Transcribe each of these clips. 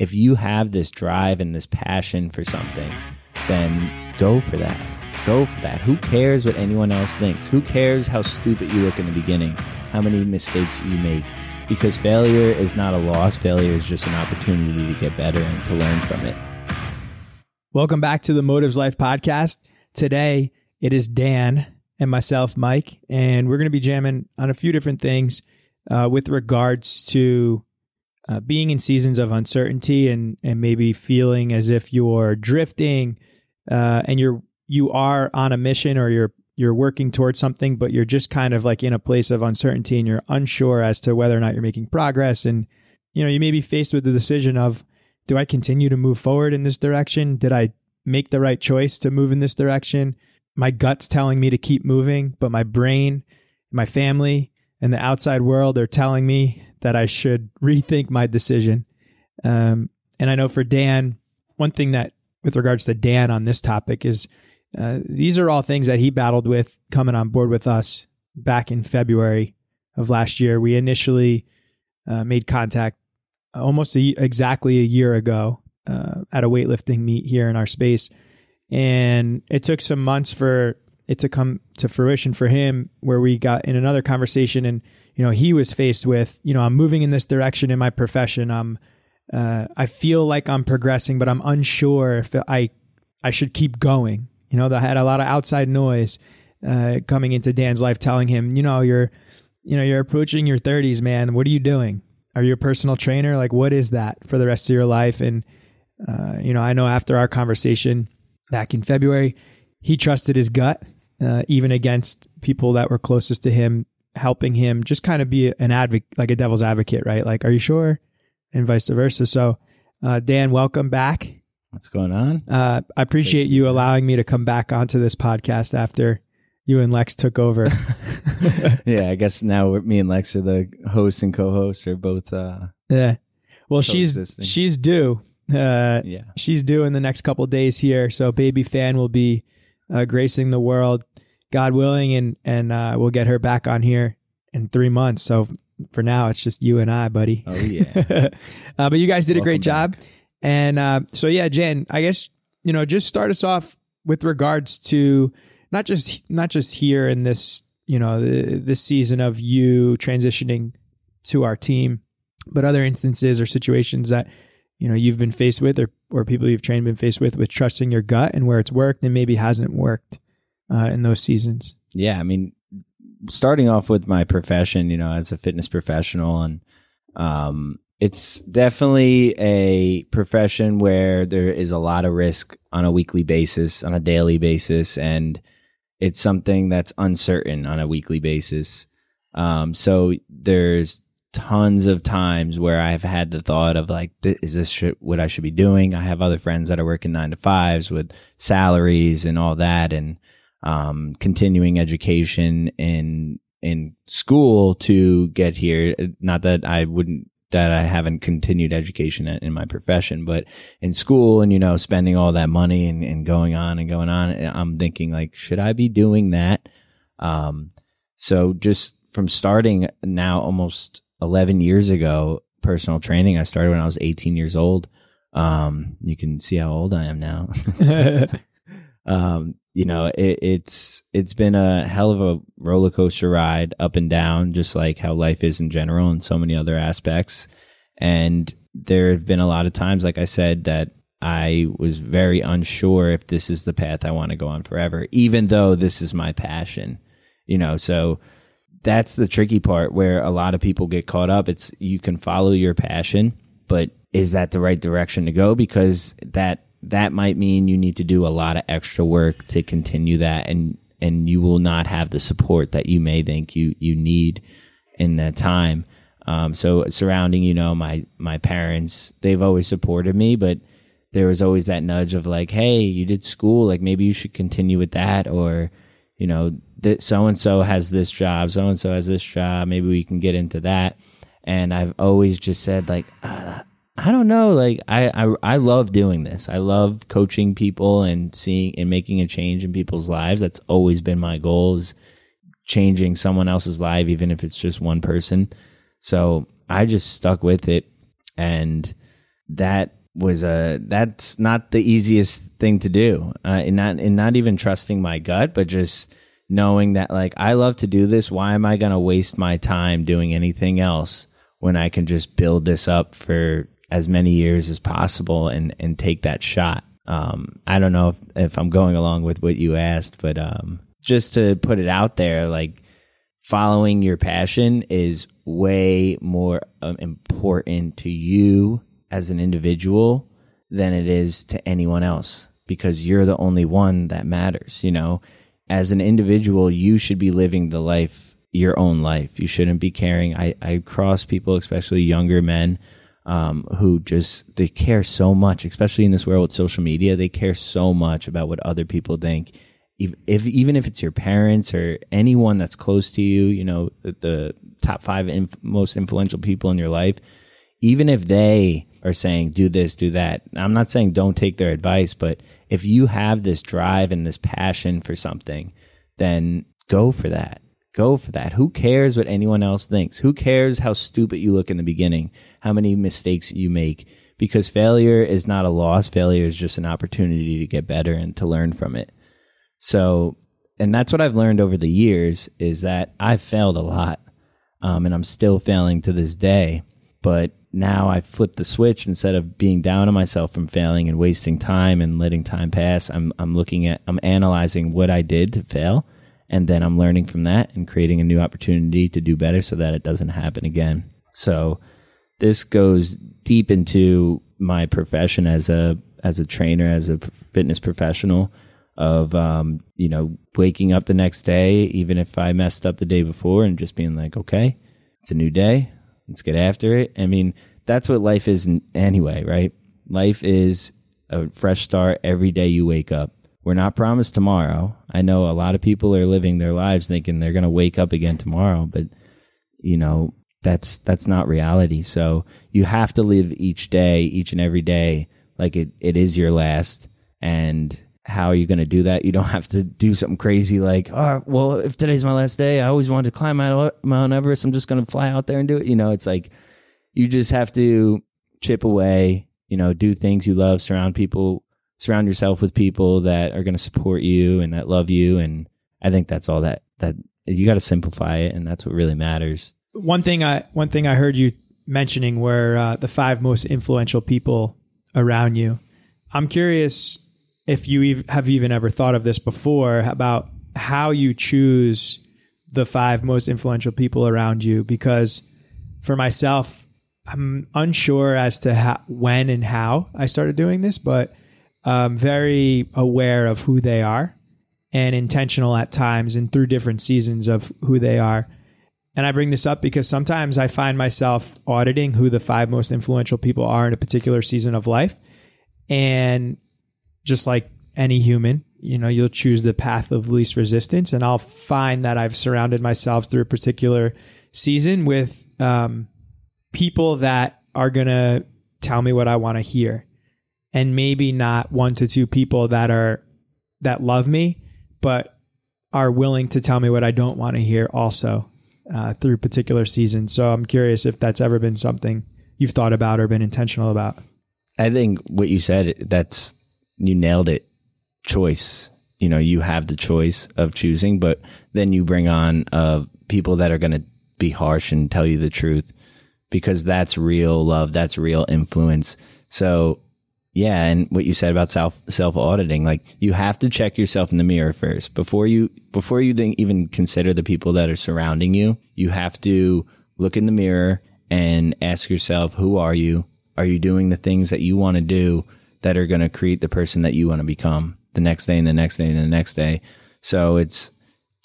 if you have this drive and this passion for something, then go for that. Go for that. Who cares what anyone else thinks? Who cares how stupid you look in the beginning? How many mistakes you make? Because failure is not a loss. Failure is just an opportunity to get better and to learn from it. Welcome back to the Motives Life podcast. Today it is Dan and myself, Mike, and we're going to be jamming on a few different things uh, with regards to uh, being in seasons of uncertainty and and maybe feeling as if you're drifting uh, and you're you are on a mission or you're you're working towards something, but you're just kind of like in a place of uncertainty and you're unsure as to whether or not you're making progress. And you know, you may be faced with the decision of, do I continue to move forward in this direction? Did I make the right choice to move in this direction? My gut's telling me to keep moving, but my brain, my family, and the outside world are telling me that I should rethink my decision. Um, and I know for Dan, one thing that, with regards to Dan on this topic, is uh, these are all things that he battled with coming on board with us back in February of last year. We initially uh, made contact almost a, exactly a year ago uh, at a weightlifting meet here in our space. And it took some months for it to come to fruition for him, where we got in another conversation and you know, he was faced with, you know, I'm moving in this direction in my profession. I'm, uh, I feel like I'm progressing, but I'm unsure if I, I should keep going. You know, I had a lot of outside noise uh, coming into Dan's life, telling him, you know, you're, you know, you're approaching your 30s, man. What are you doing? Are you a personal trainer? Like, what is that for the rest of your life? And, uh, you know, I know after our conversation back in February, he trusted his gut, uh, even against people that were closest to him helping him just kind of be an advocate, like a devil's advocate, right? Like, are you sure? And vice versa. So, uh, Dan, welcome back. What's going on? Uh, I appreciate you allowing me to come back onto this podcast after you and Lex took over. yeah, I guess now me and Lex are the hosts and co-hosts are both. Uh, yeah. Well, she's she's due. Uh, yeah, she's due in the next couple days here. So, baby fan will be uh, gracing the world God willing, and and uh, we'll get her back on here in three months. So for now, it's just you and I, buddy. Oh yeah. uh, but you guys did Welcome a great job, back. and uh, so yeah, Jen, I guess you know just start us off with regards to not just not just here in this you know this season of you transitioning to our team, but other instances or situations that you know you've been faced with or or people you've trained been faced with with trusting your gut and where it's worked and maybe hasn't worked uh, in those seasons? Yeah, I mean, starting off with my profession, you know, as a fitness professional, and um, it's definitely a profession where there is a lot of risk on a weekly basis, on a daily basis, and it's something that's uncertain on a weekly basis. Um, so there's tons of times where I've had the thought of like, is this what I should be doing? I have other friends that are working nine to fives with salaries and all that, and um, continuing education in in school to get here. Not that I wouldn't that I haven't continued education in my profession, but in school and, you know, spending all that money and, and going on and going on, I'm thinking like, should I be doing that? Um, so just from starting now almost 11 years ago, personal training, I started when I was 18 years old. Um, you can see how old I am now. um, you know, it, it's it's been a hell of a roller coaster ride up and down, just like how life is in general and so many other aspects. And there have been a lot of times, like I said, that I was very unsure if this is the path I want to go on forever, even though this is my passion. You know, so that's the tricky part where a lot of people get caught up. It's you can follow your passion, but is that the right direction to go? Because that that might mean you need to do a lot of extra work to continue that and and you will not have the support that you may think you you need in that time. Um, so surrounding you know my my parents they've always supported me but there was always that nudge of like hey you did school like maybe you should continue with that or you know that so and so has this job so and so has this job maybe we can get into that. And i've always just said like ah, I don't know. Like I, I, I love doing this. I love coaching people and seeing and making a change in people's lives. That's always been my goal is changing someone else's life, even if it's just one person. So I just stuck with it. And that was a that's not the easiest thing to do. Uh, and not and not even trusting my gut, but just knowing that like I love to do this. Why am I going to waste my time doing anything else when I can just build this up for as many years as possible and and take that shot? Um, I don't know if if I'm going along with what you asked, but um, just to put it out there, like following your passion is way more um, important to you as an individual than it is to anyone else because you're the only one that matters. You know, as an individual, you should be living the life, your own life. You shouldn't be caring. I, I cross people, especially younger men, um, who just, they care so much, especially in this world with social media. They care so much about what other people think. If, if even if it's your parents or anyone that's close to you, you know, the, the top five inf- most influential people in your life, even if they are saying do this, do that. I'm not saying don't take their advice, but if you have this drive and this passion for something, then go for that. Go for that. Who cares what anyone else thinks? Who cares how stupid you look in the beginning? How many mistakes you make? Because failure is not a loss. Failure is just an opportunity to get better and to learn from it. So, and that's what I've learned over the years is that I've failed a lot. Um, and I'm still failing to this day. But now I flipped the switch instead of being down on myself from failing and wasting time and letting time pass. I'm I'm looking at I'm analyzing what I did to fail and then I'm learning from that and creating a new opportunity to do better so that it doesn't happen again. So this goes deep into my profession as a as a trainer, as a fitness professional of um, you know, waking up the next day even if I messed up the day before and just being like, okay, it's a new day Let's get after it. I mean, that's what life is anyway, right? Life is a fresh start every day you wake up. We're not promised tomorrow. I know a lot of people are living their lives thinking they're going to wake up again tomorrow, but you know, that's that's not reality. So you have to live each day, each and every day like it, it is your last and how are you going to do that? You don't have to do something crazy like, oh, well, if today's my last day, I always wanted to climb Mount Everest. I'm just going to fly out there and do it. You know, it's like you just have to chip away, you know, do things you love, surround people, surround yourself with people that are going to support you and that love you. And I think that's all that, that you got to simplify it. And that's what really matters. One thing I, one thing I heard you mentioning were uh, the five most influential people around you. I'm curious if you have even ever thought of this before about how you choose the five most influential people around you because for myself i'm unsure as to how, when and how i started doing this but i'm very aware of who they are and intentional at times and through different seasons of who they are and i bring this up because sometimes i find myself auditing who the five most influential people are in a particular season of life and just like any human, you know, you'll choose the path of least resistance. And I'll find that I've surrounded myself through a particular season with um, people that are going to tell me what I want to hear. And maybe not one to two people that are, that love me, but are willing to tell me what I don't want to hear also uh, through particular seasons. So I'm curious if that's ever been something you've thought about or been intentional about. I think what you said, that's you nailed it. Choice. You know, you have the choice of choosing, but then you bring on uh, people that are going to be harsh and tell you the truth because that's real love. That's real influence. So, yeah, and what you said about self self auditing, like you have to check yourself in the mirror first before you before you think, even consider the people that are surrounding you. You have to look in the mirror and ask yourself, who are you? Are you doing the things that you want to do that are going to create the person that you want to become the next day and the next day and the next day. So it's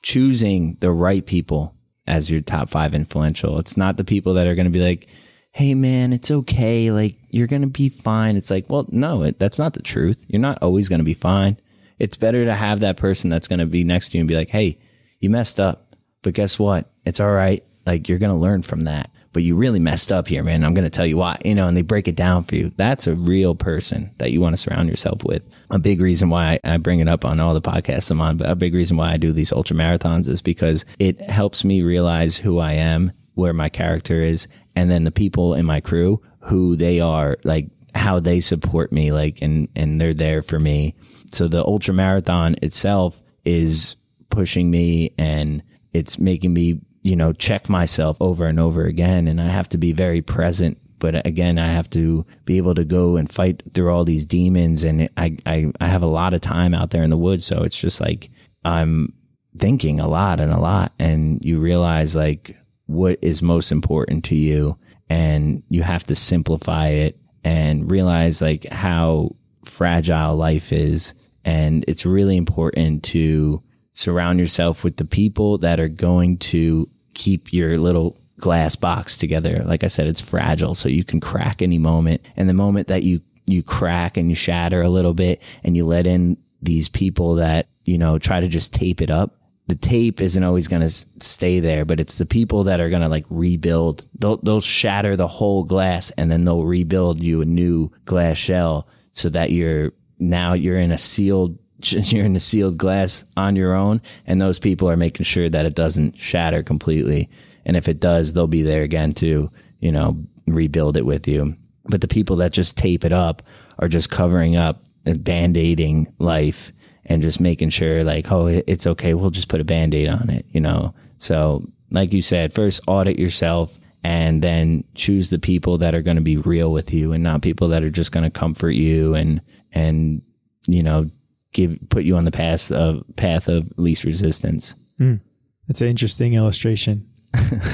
choosing the right people as your top five influential. It's not the people that are going to be like, Hey man, it's okay. Like you're going to be fine. It's like, well, no, it, that's not the truth. You're not always going to be fine. It's better to have that person that's going to be next to you and be like, Hey, you messed up, but guess what? It's all right. Like you're going to learn from that but you really messed up here, man. I'm going to tell you why, you know, and they break it down for you. That's a real person that you want to surround yourself with. A big reason why I bring it up on all the podcasts I'm on, but a big reason why I do these ultra marathons is because it helps me realize who I am, where my character is, and then the people in my crew, who they are like how they support me, like, and, and they're there for me. So the ultra marathon itself is pushing me and it's making me, you know, check myself over and over again. And I have to be very present. But again, I have to be able to go and fight through all these demons. And I, I, I have a lot of time out there in the woods. So it's just like I'm thinking a lot and a lot. And you realize like what is most important to you. And you have to simplify it and realize like how fragile life is. And it's really important to surround yourself with the people that are going to keep your little glass box together. Like I said, it's fragile, so you can crack any moment. And the moment that you you crack and you shatter a little bit and you let in these people that, you know, try to just tape it up, the tape isn't always going to stay there, but it's the people that are going to like rebuild. They'll, they'll shatter the whole glass and then they'll rebuild you a new glass shell so that you're now you're in a sealed you're in a sealed glass on your own and those people are making sure that it doesn't shatter completely. And if it does they'll be there again to you know rebuild it with you. But the people that just tape it up are just covering up and band-aiding life and just making sure like oh it's okay we'll just put a band-aid on it you know so like you said first audit yourself and then choose the people that are going to be real with you and not people that are just going to comfort you and and you know give put you on the path of path of least resistance. Mm, that's an interesting illustration.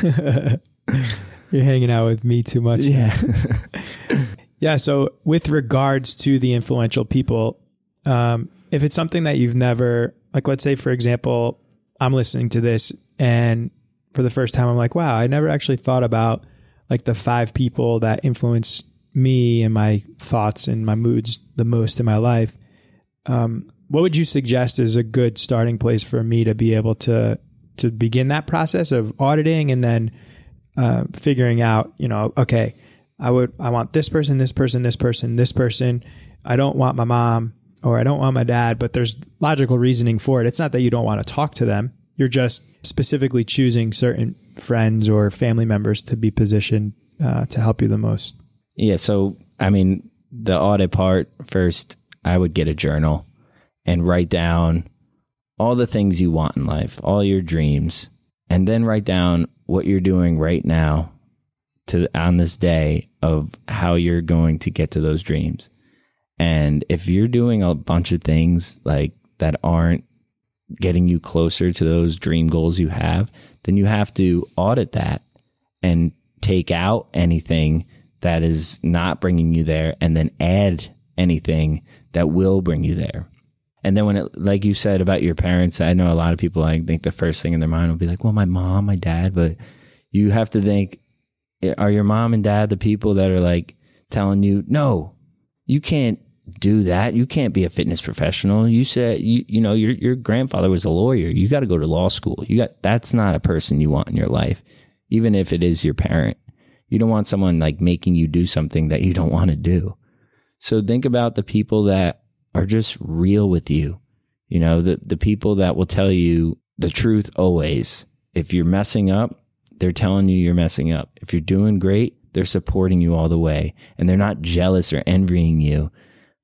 You're hanging out with me too much. Yeah. yeah. So, with regards to the influential people, um, if it's something that you've never, like, let's say, for example, I'm listening to this and for the first time, I'm like, wow, I never actually thought about like the five people that influence me and my thoughts and my moods the most in my life. Um, what would you suggest is a good starting place for me to be able to to begin that process of auditing and then uh, figuring out, you know, okay, I would I want this person, this person, this person, this person. I don't want my mom or I don't want my dad, but there's logical reasoning for it. It's not that you don't want to talk to them. You're just specifically choosing certain friends or family members to be positioned uh, to help you the most. Yeah. So, I mean, the audit part first, I would get a journal and write down all the things you want in life, all your dreams, and then write down what you're doing right now to on this day of how you're going to get to those dreams. And if you're doing a bunch of things like that aren't getting you closer to those dream goals you have, then you have to audit that and take out anything that is not bringing you there and then add anything that will bring you there. And then when it, like you said about your parents, I know a lot of people, I think the first thing in their mind will be like, well, my mom, my dad, but you have to think, are your mom and dad the people that are like telling you, no, you can't do that. You can't be a fitness professional. You said, you, you know, your, your grandfather was a lawyer. You got to go to law school. You got, that's not a person you want in your life, even if it is your parent. You don't want someone like making you do something that you don't want to do. So think about the people that are just real with you. You know, the, the people that will tell you the truth always. If you're messing up, they're telling you you're messing up. If you're doing great, they're supporting you all the way. And they're not jealous or envying you,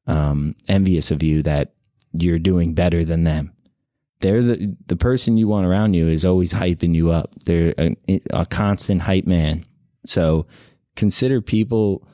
um, envious of you that you're doing better than them. They're the, the person you want around you is always hyping you up. They're a, a constant hype man. So consider people,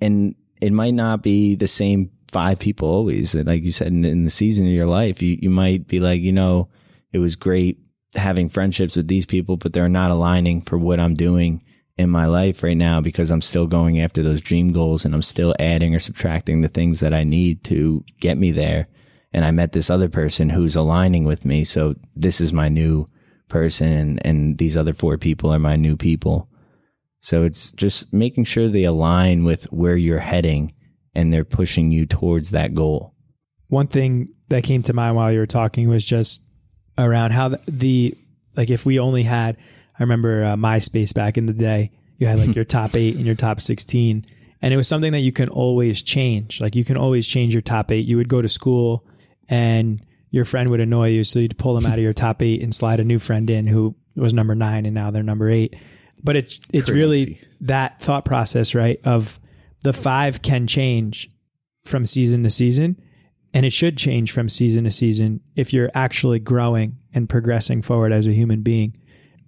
and it might not be the same five people always. And like you said, in, in the season of your life, you, you might be like, you know, it was great having friendships with these people, but they're not aligning for what I'm doing in my life right now because I'm still going after those dream goals and I'm still adding or subtracting the things that I need to get me there. And I met this other person who's aligning with me. So this is my new person and, and these other four people are my new people. So it's just making sure they align with where you're heading and they're pushing you towards that goal. One thing that came to mind while you were talking was just around how the, the like if we only had I remember uh, MySpace back in the day, you had like your top 8 and your top 16 and it was something that you can always change. Like you can always change your top 8. You would go to school and your friend would annoy you so you'd pull them out of your top 8 and slide a new friend in who was number 9 and now they're number 8. But it's it's Crazy. really that thought process, right? Of the five can change from season to season and it should change from season to season if you're actually growing and progressing forward as a human being.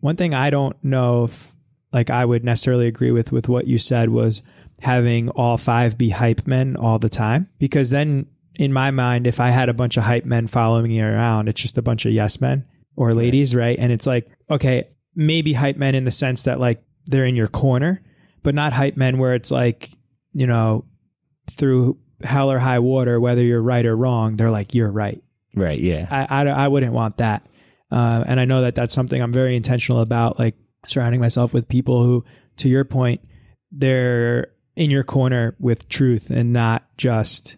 One thing I don't know if like I would necessarily agree with with what you said was having all five be hype men all the time because then in my mind if I had a bunch of hype men following me around it's just a bunch of yes men or ladies right and it's like okay maybe hype men in the sense that like they're in your corner but not hype men where it's like you know through hell or high water whether you're right or wrong they're like you're right Right. Yeah. I, I, I wouldn't want that. Uh, and I know that that's something I'm very intentional about, like surrounding myself with people who, to your point, they're in your corner with truth and not just,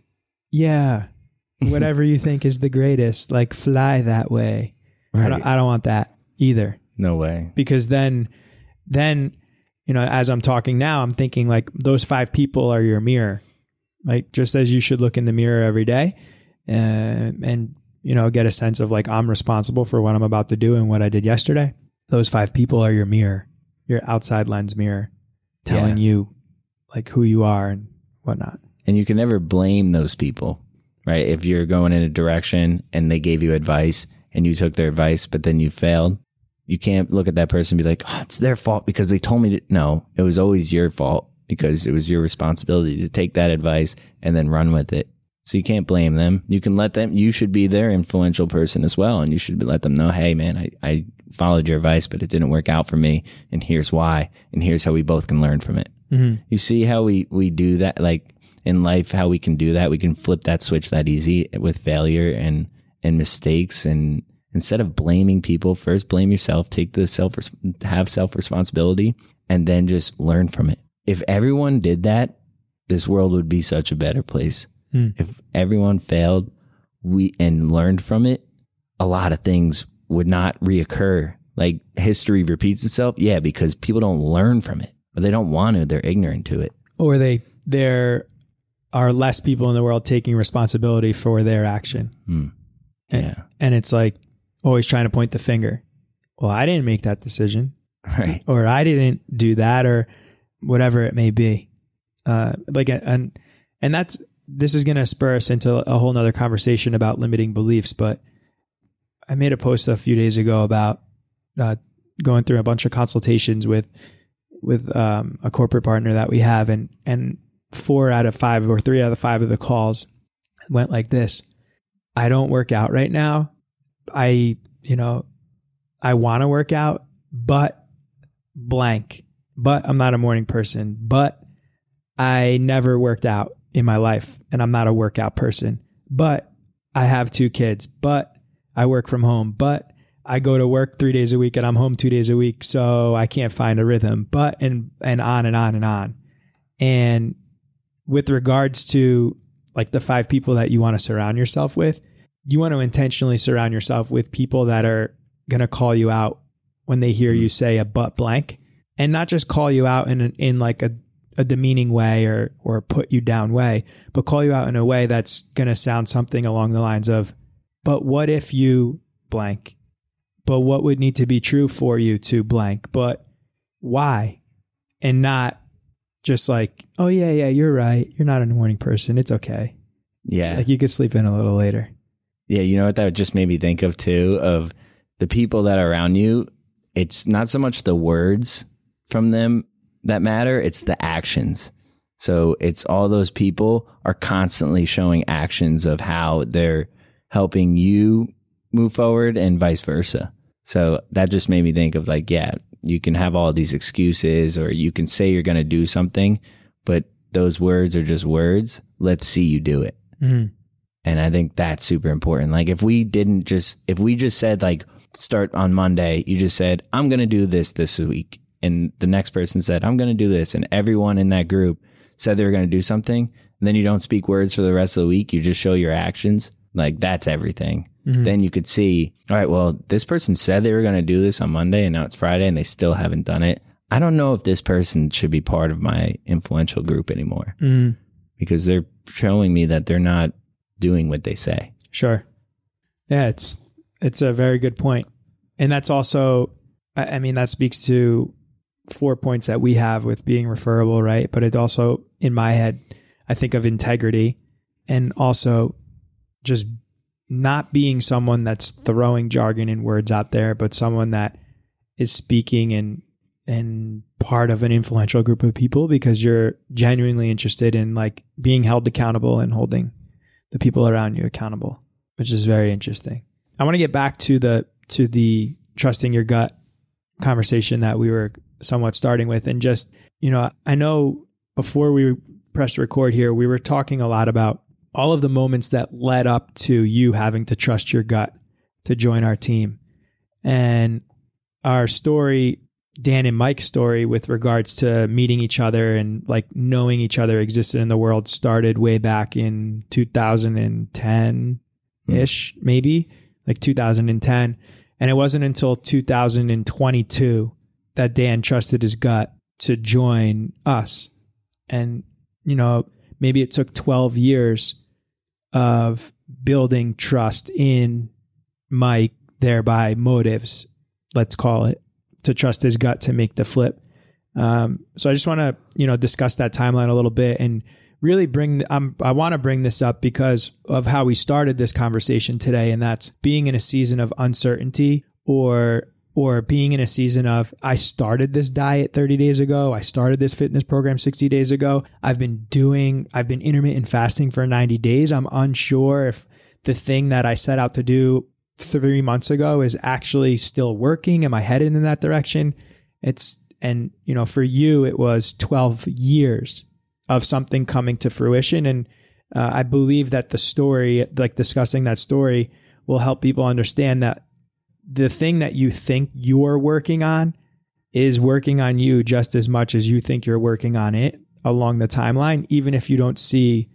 yeah, whatever you think is the greatest, like fly that way. I, don't, I don't want that either No way. because then, then, you know, as I'm talking now, I'm thinking like those five people are your mirror, right? Just as you should look in the mirror every day uh, and, you know, get a sense of like, I'm responsible for what I'm about to do and what I did yesterday. Those five people are your mirror, your outside lens mirror, telling you like who you are and whatnot. And you can never blame those people, right? If you're going in a direction and they gave you advice and you took their advice, but then you failed, you can't look at that person and be like, oh, it's their fault because they told me to. No, it was always your fault because it was your responsibility to take that advice and then run with it. So you can't blame them. You can let them, you should be their influential person as well. And you should let them know, hey, man, I, I followed your advice, but it didn't work out for me. And here's why. And here's how we both can learn from it. Mm-hmm. You see how we, we do that, like in life, how we can do that. We can flip that switch that easy with failure and, and mistakes. And instead of blaming people, first blame yourself, take the self, have self responsibility and then just learn from it. If everyone did that, this world would be such a better place. If everyone failed, we and learned from it, a lot of things would not reoccur. Like history repeats itself. Yeah, because people don't learn from it. But they don't want to. They're ignorant to it. Or they, there are less people in the world taking responsibility for their action. And- Yeah. And it's like always trying to point the finger. Well, I didn't make that decision. Right. or I didn't do that or whatever it may be. Uh, like, and, and that's, this is going to spur us into a whole nother conversation about limiting beliefs. But I made a post a few days ago about, uh, going through a bunch of consultations with, with, um, a corporate partner that we have and, and four out of five or three out of five of the calls went like this. I don't work out right now. I, you know, I want to work out, but blank. But I'm not a morning person. But I never worked out in my life and I'm not a workout person. But I have two kids. But I work from home. But I go to work three days a week and I'm home two days a week. So I can't find a rhythm. But and and on and on and on. And with regards to like the five people that you want to surround yourself with, you want to intentionally surround yourself with people that are going to call you out when they hear mm-hmm. you say a butt blank and not just call you out in in like a, a demeaning way or or put you down way, but call you out in a way that's going to sound something along the lines of, but what if you blank? But what would need to be true for you to blank? But why? And not just like, oh yeah, yeah, you're right. You're not a morning person. It's okay. Yeah. Like you could sleep in a little later. Yeah, you know what that just made me think of too of the people that are around you. It's not so much the words from them that matter, it's the actions. So it's all those people are constantly showing actions of how they're helping you move forward and vice versa. So that just made me think of like, yeah, you can have all these excuses or you can say you're going to do something, but those words are just words. Let's see you do it. Mhm. And I think that's super important. Like if we didn't just, if we just said like, start on Monday, you just said, I'm going to do this this week. And the next person said, I'm going to do this. And everyone in that group said they were going to do something. And then you don't speak words for the rest of the week. You just show your actions. Like that's everything. Then you could see, all right, well, this person said they were going to do this on Monday and now it's Friday and they still haven't done it. I don't know if this person should be part of my influential group anymore Mm, because they're showing me that they're not doing what they say. sure. Yeah, it's it's a very good point, and that's also, I mean, that speaks to four points that we have with being referable, right? But it also in my head, I think of integrity and also just not being someone that's throwing jargon and words out there, but someone that is speaking and and part of an influential group of people because you're genuinely interested in like being held accountable and holding the people around you accountable, which is very interesting. I want to get back to the to the trusting your gut conversation that we were somewhat starting with and just, you know, I know before we pressed record here, we were talking a lot about all of the moments that led up to you having to trust your gut to join our team. And our story, Dan and Mike's story with regards to meeting each other and like knowing each other existed in the world started way back in 2010 ish, mm. maybe like 2010. And it wasn't until 2022 that Dan trusted his gut to join us. And, you know, maybe it took 12 years of building trust in Mike, thereby motives, let's call it, to trust his gut to make the flip. Um, so I just want to, you know, discuss that timeline a little bit and really bring, I want to bring this up because of how we started this conversation today. And that's being in a season of uncertainty or or being in a season of I started this diet 30 days ago, I started this fitness program 60 days ago. I've been doing I've been intermittent fasting for 90 days. I'm unsure if the thing that I set out to do 3 months ago is actually still working. Am I headed in that direction? It's and you know, for you it was 12 years of something coming to fruition and uh, I believe that the story like discussing that story will help people understand that the thing that you think you're working on is working on you just as much as you think you're working on it along the timeline, even if you don't see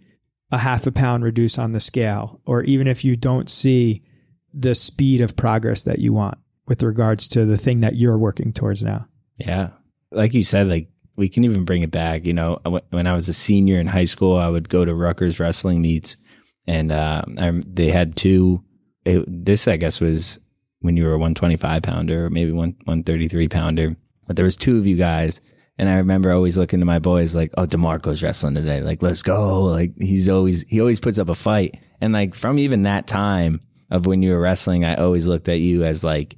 a half a pound reduce on the scale, or even if you don't see the speed of progress that you want with regards to the thing that you're working towards now. Yeah. Like you said, like we can even bring it back. You know, when I was a senior in high school, I would go to Rutgers wrestling meets, and uh, they had two. It, this, I guess, was when you were a 125 pounder or maybe one 133 pounder. But there was two of you guys, and I remember always looking to my boys like, "Oh, Demarco's wrestling today. Like, let's go!" Like he's always he always puts up a fight. And like from even that time of when you were wrestling, I always looked at you as like,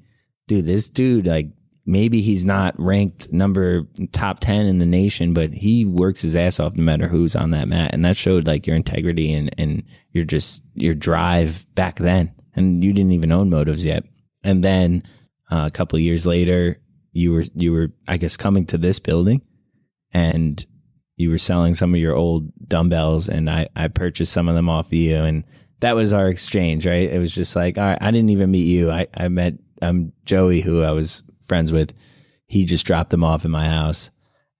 dude, this dude like maybe he's not ranked number top 10 in the nation, but he works his ass off no matter who's on that mat. And that showed like your integrity and, and your just your drive back then. And you didn't even own motives yet. And then uh, a couple years later, you were you were I guess coming to this building, and you were selling some of your old dumbbells, and I I purchased some of them off of you, and that was our exchange, right? It was just like, all right, I didn't even meet you. I I met um Joey, who I was friends with. He just dropped them off in my house,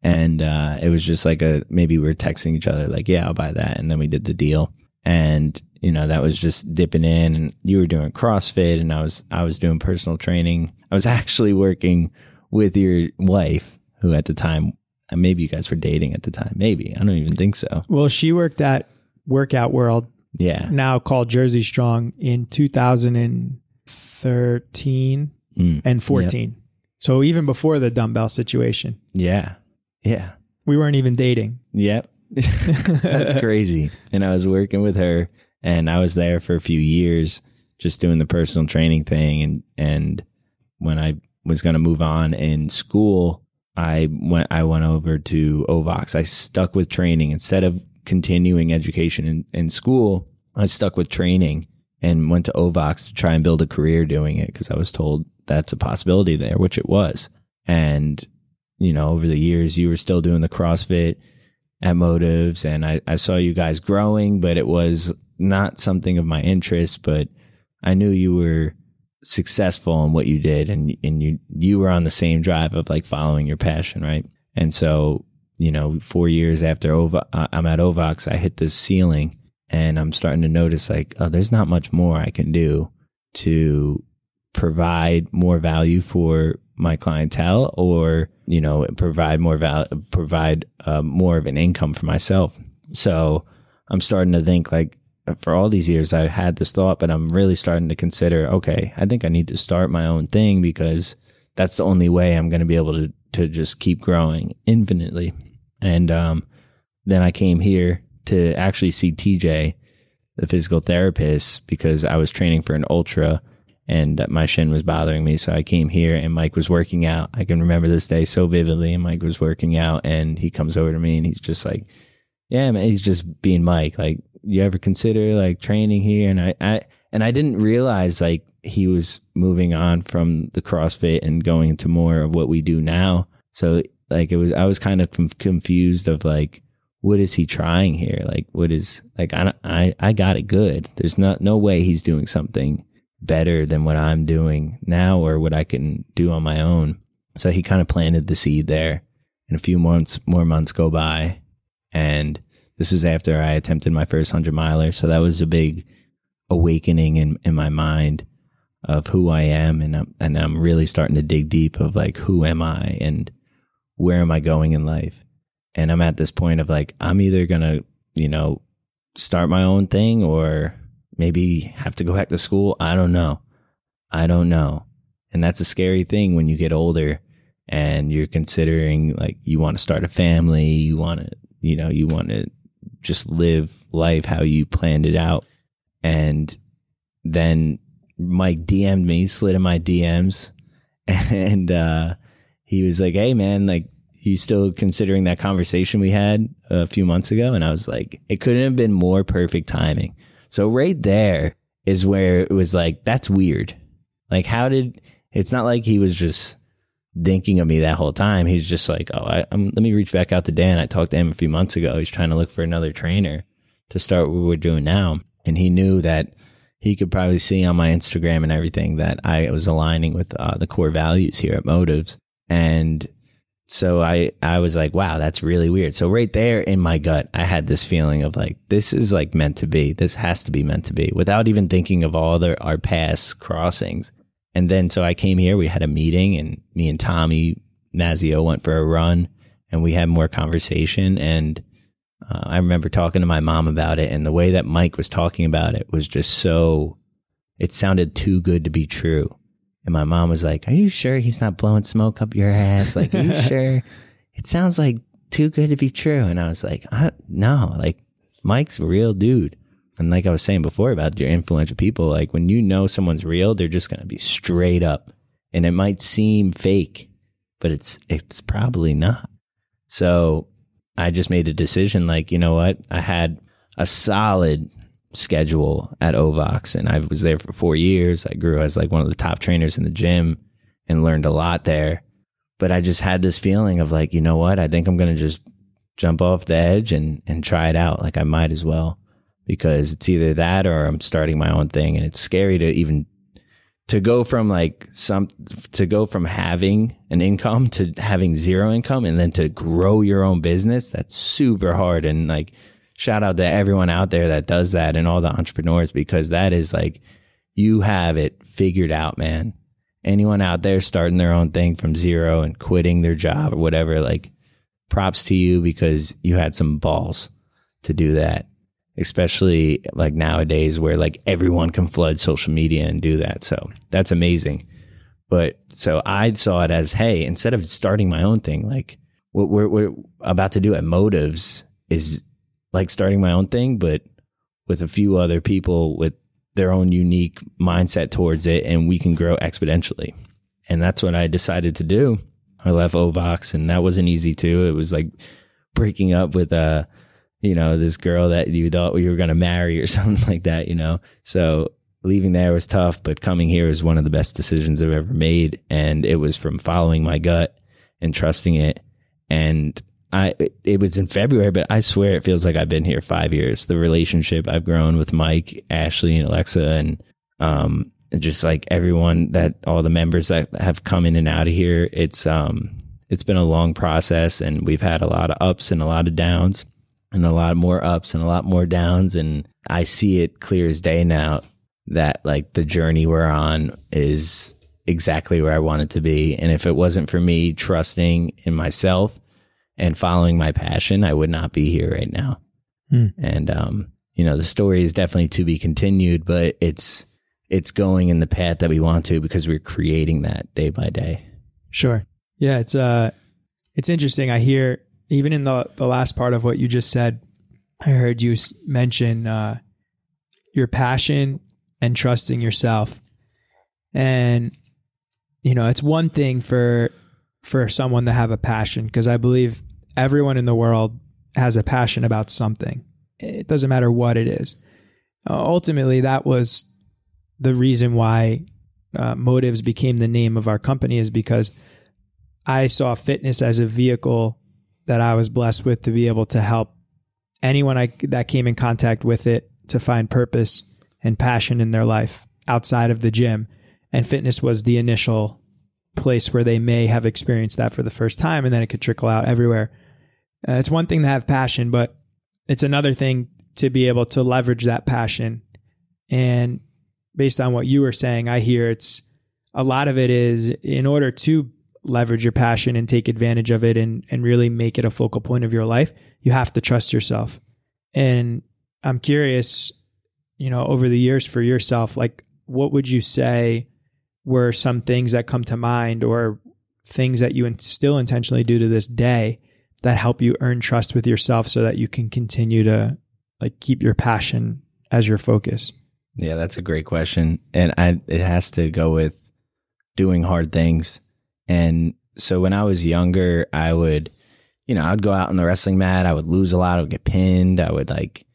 and uh, it was just like a maybe we were texting each other like, yeah, I'll buy that, and then we did the deal, and you know that was just dipping in and you were doing crossfit and i was i was doing personal training. I was actually working with your wife who at the time maybe you guys were dating at the time. Maybe. I don't even think so. Well she worked at workout world yeah. now called jersey strong in 2013 mm. and 14 yep. so even before the dumbbell situation. Yeah. Yeah. We weren't even dating. Yep. That's crazy. And i was working with her and I was there for a few years just doing the personal training thing. And and when I was going to move on in school I went I went over to Ovox I stuck with training. Instead of continuing education in, in school I stuck with training and went to Ovox to try and build a career doing it because I was told that's a possibility there which it was. And you know over the years you were still doing the CrossFit at Motives and I, I saw you guys growing but it was not something of my interest, but I knew you were successful in what you did and and you you were on the same drive of like following your passion, right? And so, you know, 4 years after Ova, uh, I'm at Ovox, I hit this ceiling and I'm starting to notice like, oh, there's not much more I can do to provide more value for my clientele or, you know, provide more val provide uh, more of an income for myself. So, I'm starting to think like for all these years I had this thought, but I'm really starting to consider, okay, I think I need to start my own thing because that's the only way I'm going to be able to, to just keep growing infinitely. And, um, then I came here to actually see TJ, the physical therapist, because I was training for an ultra and my shin was bothering me. So I came here and Mike was working out. I can remember this day so vividly. And Mike was working out and he comes over to me and he's just like, yeah, man, he's just being Mike. Like, you ever consider like training here? And I, I, and I didn't realize like he was moving on from the CrossFit and going into more of what we do now. So like it was, I was kind of confused of like, what is he trying here? Like, what is like, I, I, I got it good. There's not, no way he's doing something better than what I'm doing now or what I can do on my own. So he kind of planted the seed there. And a few months, more months go by. And this was after I attempted my first 100 miler. So that was a big awakening in, in my mind of who I am. And I'm, and I'm really starting to dig deep of like, who am I and where am I going in life? And I'm at this point of like, I'm either going to, you know, start my own thing or maybe have to go back to school. I don't know. I don't know. And that's a scary thing when you get older and you're considering like you want to start a family, you want to, you know, you want to just live life how you planned it out. And then Mike DM'd me, slid in my DMs, and uh, he was like, Hey, man, like, you still considering that conversation we had a few months ago? And I was like, It couldn't have been more perfect timing so right there is where it was like, that's weird. Like, how did, it's not like he was just thinking of me that whole time. He's just like, oh, I, am let me reach back out to Dan. I talked to him a few months ago. He's trying to look for another trainer to start what we're doing now. And he knew that he could probably see on my Instagram and everything that I was aligning with uh, the core values here at Motives. And so I, I was like, wow, that's really weird. So right there in my gut, I had this feeling of like, this is like meant to be. This has to be meant to be without even thinking of all the, our past crossings. And then, so I came here, we had a meeting and me and Tommy Nazio went for a run and we had more conversation. And uh, I remember talking to my mom about it and the way that Mike was talking about it was just so, it sounded too good to be true. And my mom was like, Are you sure he's not blowing smoke up your ass? Like, are you sure? It sounds like too good to be true. And I was like, I, No, like Mike's a real dude. And like I was saying before about your influential people, like when you know someone's real, they're just going to be straight up. And it might seem fake, but it's, it's probably not. So I just made a decision like, you know what? I had a solid schedule at Ovox and I was there for four years. I grew as like one of the top trainers in the gym and learned a lot there. But I just had this feeling of like, you know what? I think I'm going to just jump off the edge and, and try it out. Like I might as well because it's either that or I'm starting my own thing. And it's scary to even to go from like some to go from having an income to having zero income and then to grow your own business. That's super hard. And like, shout out to everyone out there that does that and all the entrepreneurs because that is like you have it figured out, man. Anyone out there starting their own thing from zero and quitting their job or whatever, like props to you because you had some balls to do that. Especially like nowadays where like everyone can flood social media and do that. So that's amazing. But so I saw it as, hey, instead of starting my own thing, like what we're, we're about to do at Motives is like starting my own thing, but with a few other people with their own unique mindset towards it, and we can grow exponentially. And that's what I decided to do. I left Ovox, and that wasn't easy too. It was like breaking up with a, uh, you know, this girl that you thought you were going to marry or something like that, you know. So leaving there was tough, but coming here was one of the best decisions I've ever made, and it was from following my gut and trusting it. And I it was in February, but I swear it feels like I've been here five years. The relationship I've grown with Mike, Ashley, and Alexa, and um, just like everyone that all the members that have come in and out of here, it's um, it's been a long process, and we've had a lot of ups and a lot of downs, and a lot more ups and a lot more downs, and I see it clear as day now that like the journey we're on is exactly where I want it to be, and if it wasn't for me trusting in myself and following my passion, I would not be here right now. Hmm. And um, you know, the story is definitely to be continued, but it's it's going in the path that we want to because we're creating that day by day. Sure. Yeah, it's uh it's interesting. I hear even in the the last part of what you just said, I heard you mention uh, your passion and trusting yourself. And you know, it's one thing for for someone to have a passion because I believe everyone in the world has a passion about something. It doesn't matter what it is. Uh, ultimately, that was the reason why uh, Motives became the name of our company is because I saw fitness as a vehicle that I was blessed with to be able to help anyone I, that came in contact with it to find purpose and passion in their life outside of the gym. And fitness was the initial place where they may have experienced that for the first time, and then it could trickle out everywhere. Uh, it's one thing to have passion, but it's another thing to be able to leverage that passion. And based on what you were saying, I hear it's a lot of it is in order to leverage your passion and take advantage of it and, and really make it a focal point of your life, you have to trust yourself. And I'm curious, you know, over the years for yourself, like what would you say were some things that come to mind or things that you still intentionally do to this day that help you earn trust with yourself so that you can continue to like keep your passion as your focus? Yeah, that's a great question. And I it has to go with doing hard things. And so when I was younger, I would you know, I would go out on the wrestling mat, I would lose a lot, I would get pinned, I would like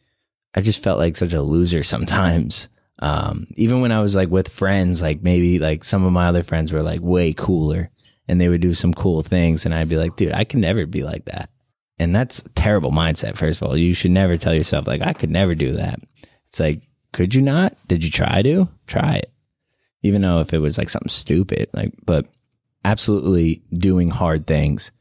I just felt like such a loser sometimes. Um, even when I was like with friends, like maybe like some of my other friends were like way cooler and they would do some cool things. And I'd be like, dude, I can never be like that. And that's terrible mindset. First of all, you should never tell yourself like, I could never do that. It's like, could you not? Did you try to try it? Even though if it was like something stupid, like, but absolutely doing hard things.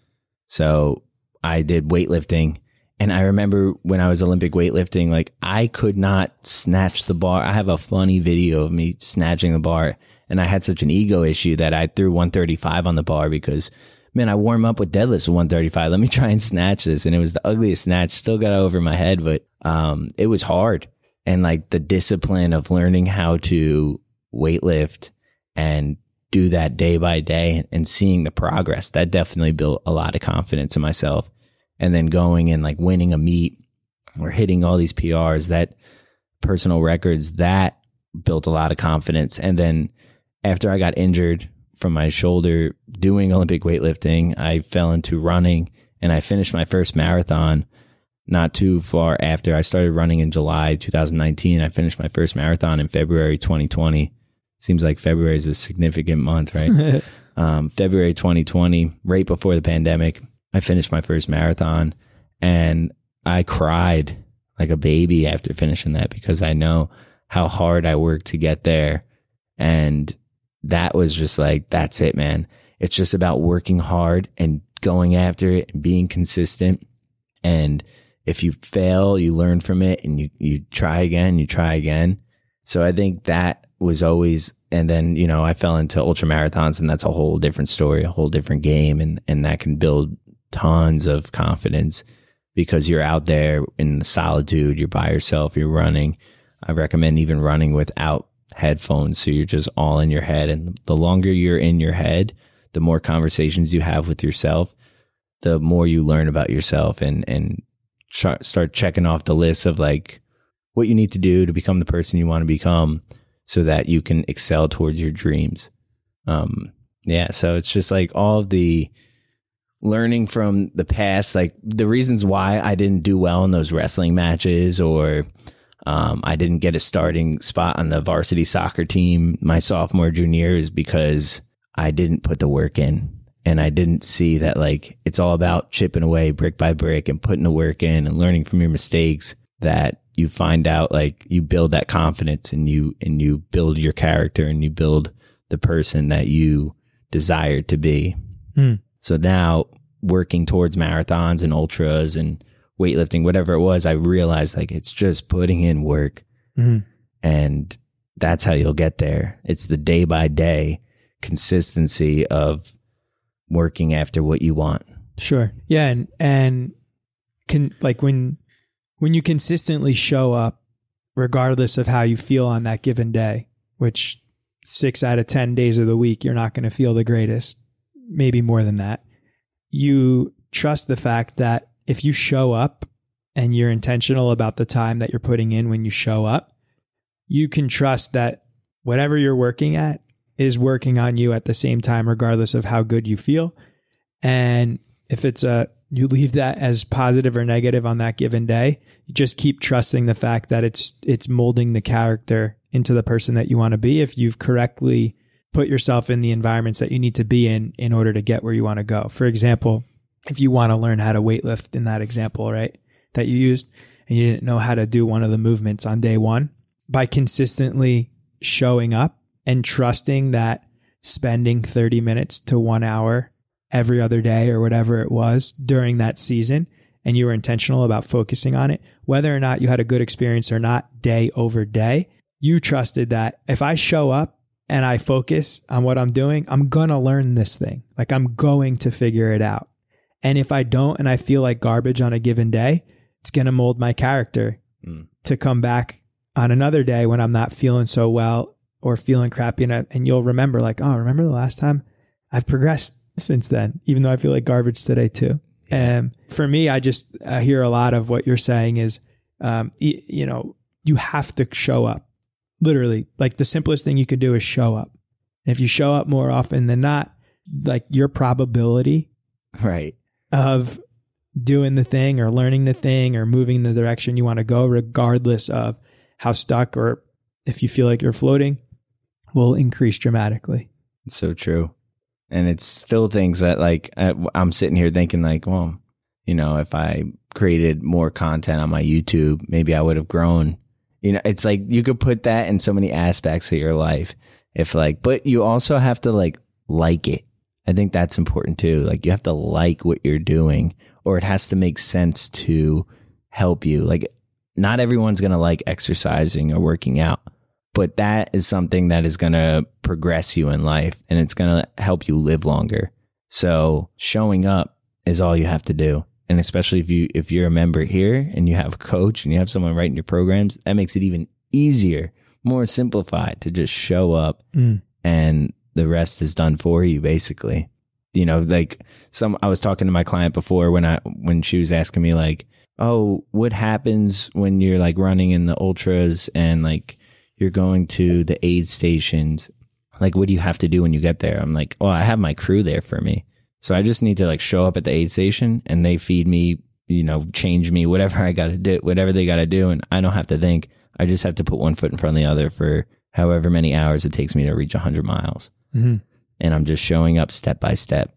So I did weightlifting and I remember when I was Olympic weightlifting, like I could not snatch the bar. I have a funny video of me snatching the bar and I had such an ego issue that I threw 135 on the bar because man, I warm up with deadlifts with 135. Let me try and snatch this. And it was the ugliest snatch. Still got over my head, but um, it was hard. And like the discipline of learning how to weightlift and do that day by day and seeing the progress, that definitely built a lot of confidence in myself. And then going and like winning a meet or hitting all these PRs, that personal records, that built a lot of confidence. And then after I got injured from my shoulder doing Olympic weightlifting, I fell into running and I finished my first marathon not too far after I started running in July 2019. I finished my first marathon in February 2020. Seems like February is a significant month, right? um, February 2020, right before the pandemic, I finished my first marathon and I cried like a baby after finishing that because I know how hard I worked to get there. And that was just like, that's it, man. It's just about working hard and going after it and being consistent. And if you fail, you learn from it and you, you try again, you try again. So I think that was always, and then, you know, I fell into ultra marathons and that's a whole different story, a whole different game. And, and that can build tons of confidence because you're out there in the solitude, you're by yourself, you're running. I recommend even running without headphones. So you're just all in your head. And the longer you're in your head, the more conversations you have with yourself, the more you learn about yourself and, and start checking off the list of like what you need to do to become the person you want to become so that you can excel towards your dreams. Um, yeah. So it's just like all the learning from the past, like the reasons why I didn't do well in those wrestling matches or, um, I didn't get a starting spot on the varsity soccer team my sophomore junior is because I didn't put the work in and I didn't see that like it's all about chipping away brick by brick and putting the work in and learning from your mistakes that you find out like you build that confidence and you and you build your character and you build the person that you desire to be. Mm. So now working towards marathons and ultras and weightlifting, whatever it was, I realized like it's just putting in work. Mm-hmm. And that's how you'll get there. It's the day by day consistency of working after what you want. Sure. Yeah. And, and can like when, when you consistently show up, regardless of how you feel on that given day, which six out of 10 days of the week, you're not going to feel the greatest, maybe more than that. You trust the fact that if you show up and you're intentional about the time that you're putting in when you show up, you can trust that whatever you're working at is working on you at the same time, regardless of how good you feel. And if it's a, you leave that as positive or negative on that given day, you just keep trusting the fact that it's, it's molding the character into the person that you want to be. If you've correctly put yourself in the environments that you need to be in in order to get where you want to go. For example, if you want to learn how to weightlift in that example, right, that you used, and you didn't know how to do one of the movements on day one, by consistently showing up and trusting that spending 30 minutes to one hour every other day or whatever it was during that season, and you were intentional about focusing on it, whether or not you had a good experience or not, day over day, you trusted that if I show up and I focus on what I'm doing, I'm going to learn this thing. Like I'm going to figure it out. And if I don't and I feel like garbage on a given day, it's going to mold my character mm. to come back on another day when I'm not feeling so well or feeling crappy. And, I, and you'll remember, like, oh, remember the last time I've progressed since then, even though I feel like garbage today too. And for me, I just I hear a lot of what you're saying is, um, you know, you have to show up. Literally, like the simplest thing you could do is show up. And if you show up more often than not, like your probability, right, of doing the thing or learning the thing or moving in the direction you want to go, regardless of how stuck or if you feel like you're floating, will increase dramatically. It's so true. And it's still things that like I'm sitting here thinking like, well, you know, if I created more content on my YouTube, maybe I would have grown. You know, it's like you could put that in so many aspects of your life. If like, but you also have to like like it. I think that's important too. Like you have to like what you're doing or it has to make sense to help you. Like not everyone's going to like exercising or working out, but that is something that is going to progress you in life and it's going to help you live longer. So showing up is all you have to do. And especially if you, if you're a member here and you have a coach and you have someone writing your programs, that makes it even easier, more simplified to just show up mm. and the rest is done for you basically. You know, like some I was talking to my client before when I when she was asking me like, "Oh, what happens when you're like running in the ultras and like you're going to the aid stations? Like what do you have to do when you get there?" I'm like, "Well, I have my crew there for me. So I just need to like show up at the aid station and they feed me, you know, change me, whatever I got to do, whatever they got to do and I don't have to think. I just have to put one foot in front of the other for however many hours it takes me to reach 100 miles." Mm-hmm. And I'm just showing up step by step.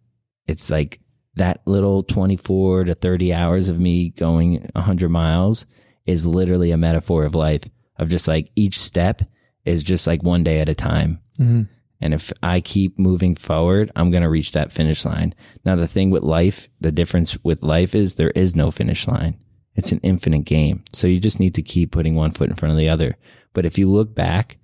It's like that little 24 to 30 hours of me going 100 miles is literally a metaphor of life of just like each step is just like one day at a time. Mm-hmm. And if I keep moving forward, I'm going to reach that finish line. Now, the thing with life, the difference with life is there is no finish line. It's an infinite game. So you just need to keep putting one foot in front of the other. But if you look back,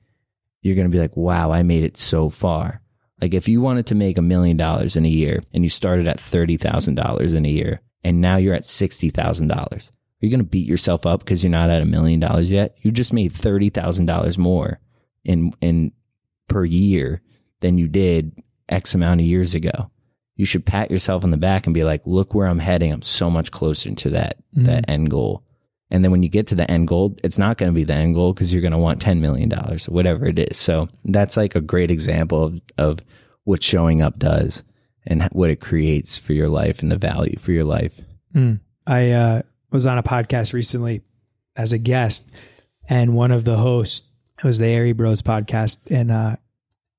you're going to be like, wow, I made it so far. Like if you wanted to make a million dollars in a year and you started at $30,000 in a year and now you're at $60,000, are you going to beat yourself up because you're not at a million dollars yet? You just made $30,000 more in, in per year than you did X amount of years ago. You should pat yourself on the back and be like, look where I'm heading. I'm so much closer to that, mm-hmm. that end goal. And then when you get to the end goal, it's not going to be the end goal because you're going to want $10 million or whatever it is. So that's like a great example of, of what showing up does and what it creates for your life and the value for your life. Mm. I uh, was on a podcast recently as a guest, and one of the hosts it was the Airy Bros podcast, and uh,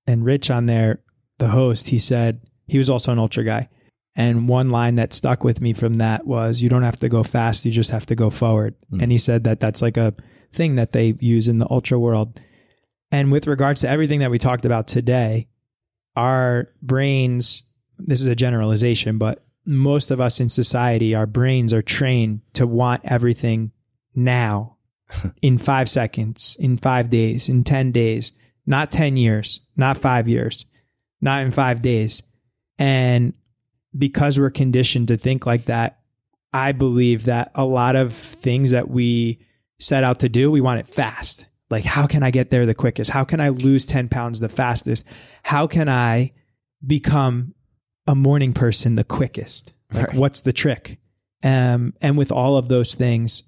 and Rich on there, the host, he said he was also an ultra guy, and one line that stuck with me from that was, "You don't have to go fast; you just have to go forward." Mm. And he said that that's like a thing that they use in the ultra world. And with regards to everything that we talked about today, our brains. This is a generalization, but most of us in society, our brains are trained to want everything now, in five seconds, in five days, in ten days, not ten years, not five years, not in five days, and because we're conditioned to think like that, I believe that a lot of things that we set out to do, we want it fast. Like, how can I get there the quickest? How can I lose 10 pounds the fastest? How can I become a morning person the quickest? Like, Right. what's the trick? Um, and with all of those things,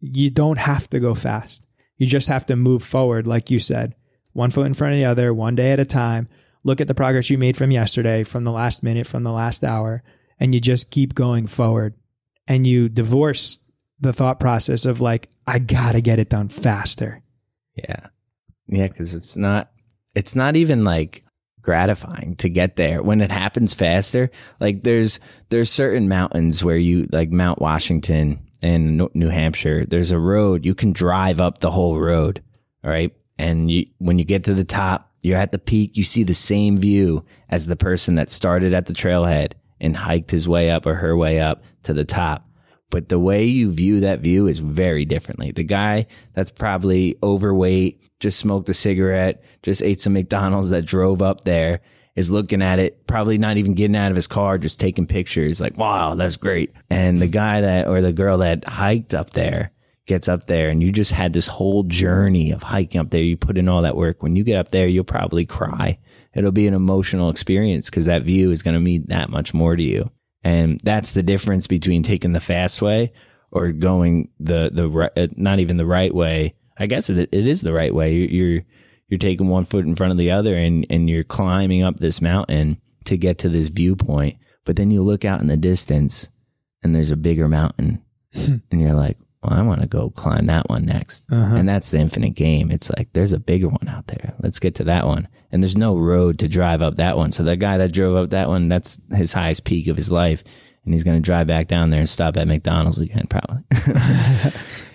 you don't have to go fast. You just have to move forward, like you said, one foot in front of the other, one day at a time. Look at the progress you made from yesterday, from the last minute, from the last hour, and you just keep going forward. And you divorce the thought process of like, I gotta get it done faster. Yeah. Yeah, cuz it's not it's not even like gratifying to get there when it happens faster. Like there's there's certain mountains where you like Mount Washington No- New Hampshire, there's a road you can drive up the whole road, all right? And you when you get to the top, you're at the peak, you see the same view as the person that started at the trailhead and hiked his way up or her way up to the top but the way you view that view is very differently. The guy that's probably overweight, just smoked a cigarette, just ate some McDonald's that drove up there is looking at it, probably not even getting out of his car, just taking pictures like, wow, that's great. And the guy that, or the girl that hiked up there gets up there and you just had this whole journey of hiking up there. You put in all that work. When you get up there, you'll probably cry. It'll be an emotional experience because that view is going to mean that much more to you. And that's the difference between taking the fast way or going the the ri- uh, not even the right way. I guess it, it is the right way. You- You're you're taking one foot in front of the other and and you're climbing up this mountain to get to this viewpoint. But then you look out in the distance and there's a bigger mountain and you're like, well, I want to go climb that one next. Uh-huh. And that's the infinite game. It's like there's a bigger one out there. Let's get to that one. And there's no road to drive up that one. So the guy that drove up that one, that's his highest peak of his life. And he's going to drive back down there and stop at McDonald's again, probably.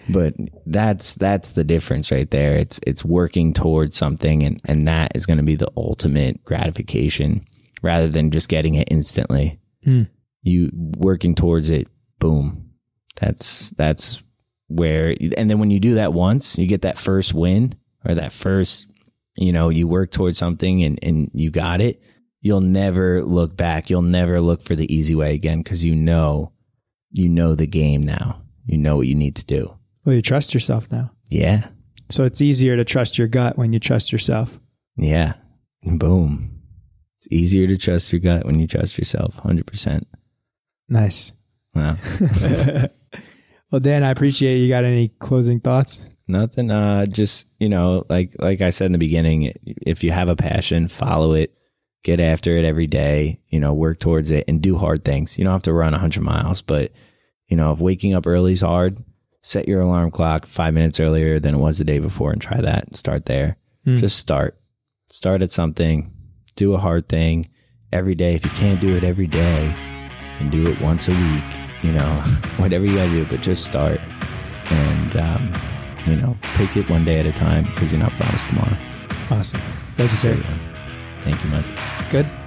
but that's that's the difference right there. It's it's working towards something, and and that is going to be the ultimate gratification, rather than just getting it instantly. Hmm. You working towards it, boom. That's that's where, and then when you do that once, you get that first win or that first, you know, you work towards something and and you got it. You'll never look back. You'll never look for the easy way again because you know, you know the game now. You know what you need to do. Well, you trust yourself now. Yeah. So it's easier to trust your gut when you trust yourself. Yeah. Boom. It's easier to trust your gut when you trust yourself. 100%. Nice. Wow. Well, Dan, I appreciate you. Got any closing thoughts? Nothing. Uh, just, you know, like, like I said in the beginning, if you have a passion, follow it, get after it every day, you know, work towards it and do hard things. You don't have to run 100 miles, but, you know, if waking up early is hard, set your alarm clock five minutes earlier than it was the day before and try that. Start there. Hmm. Just start. Start at something. Do a hard thing every day. If you can't do it every day, and do it once a week, you know, whatever you gotta do, but just start. And, um, you know, take it one day at a time because you're not promised tomorrow. Awesome. Thank you, sir. Thank you, Mike. Good.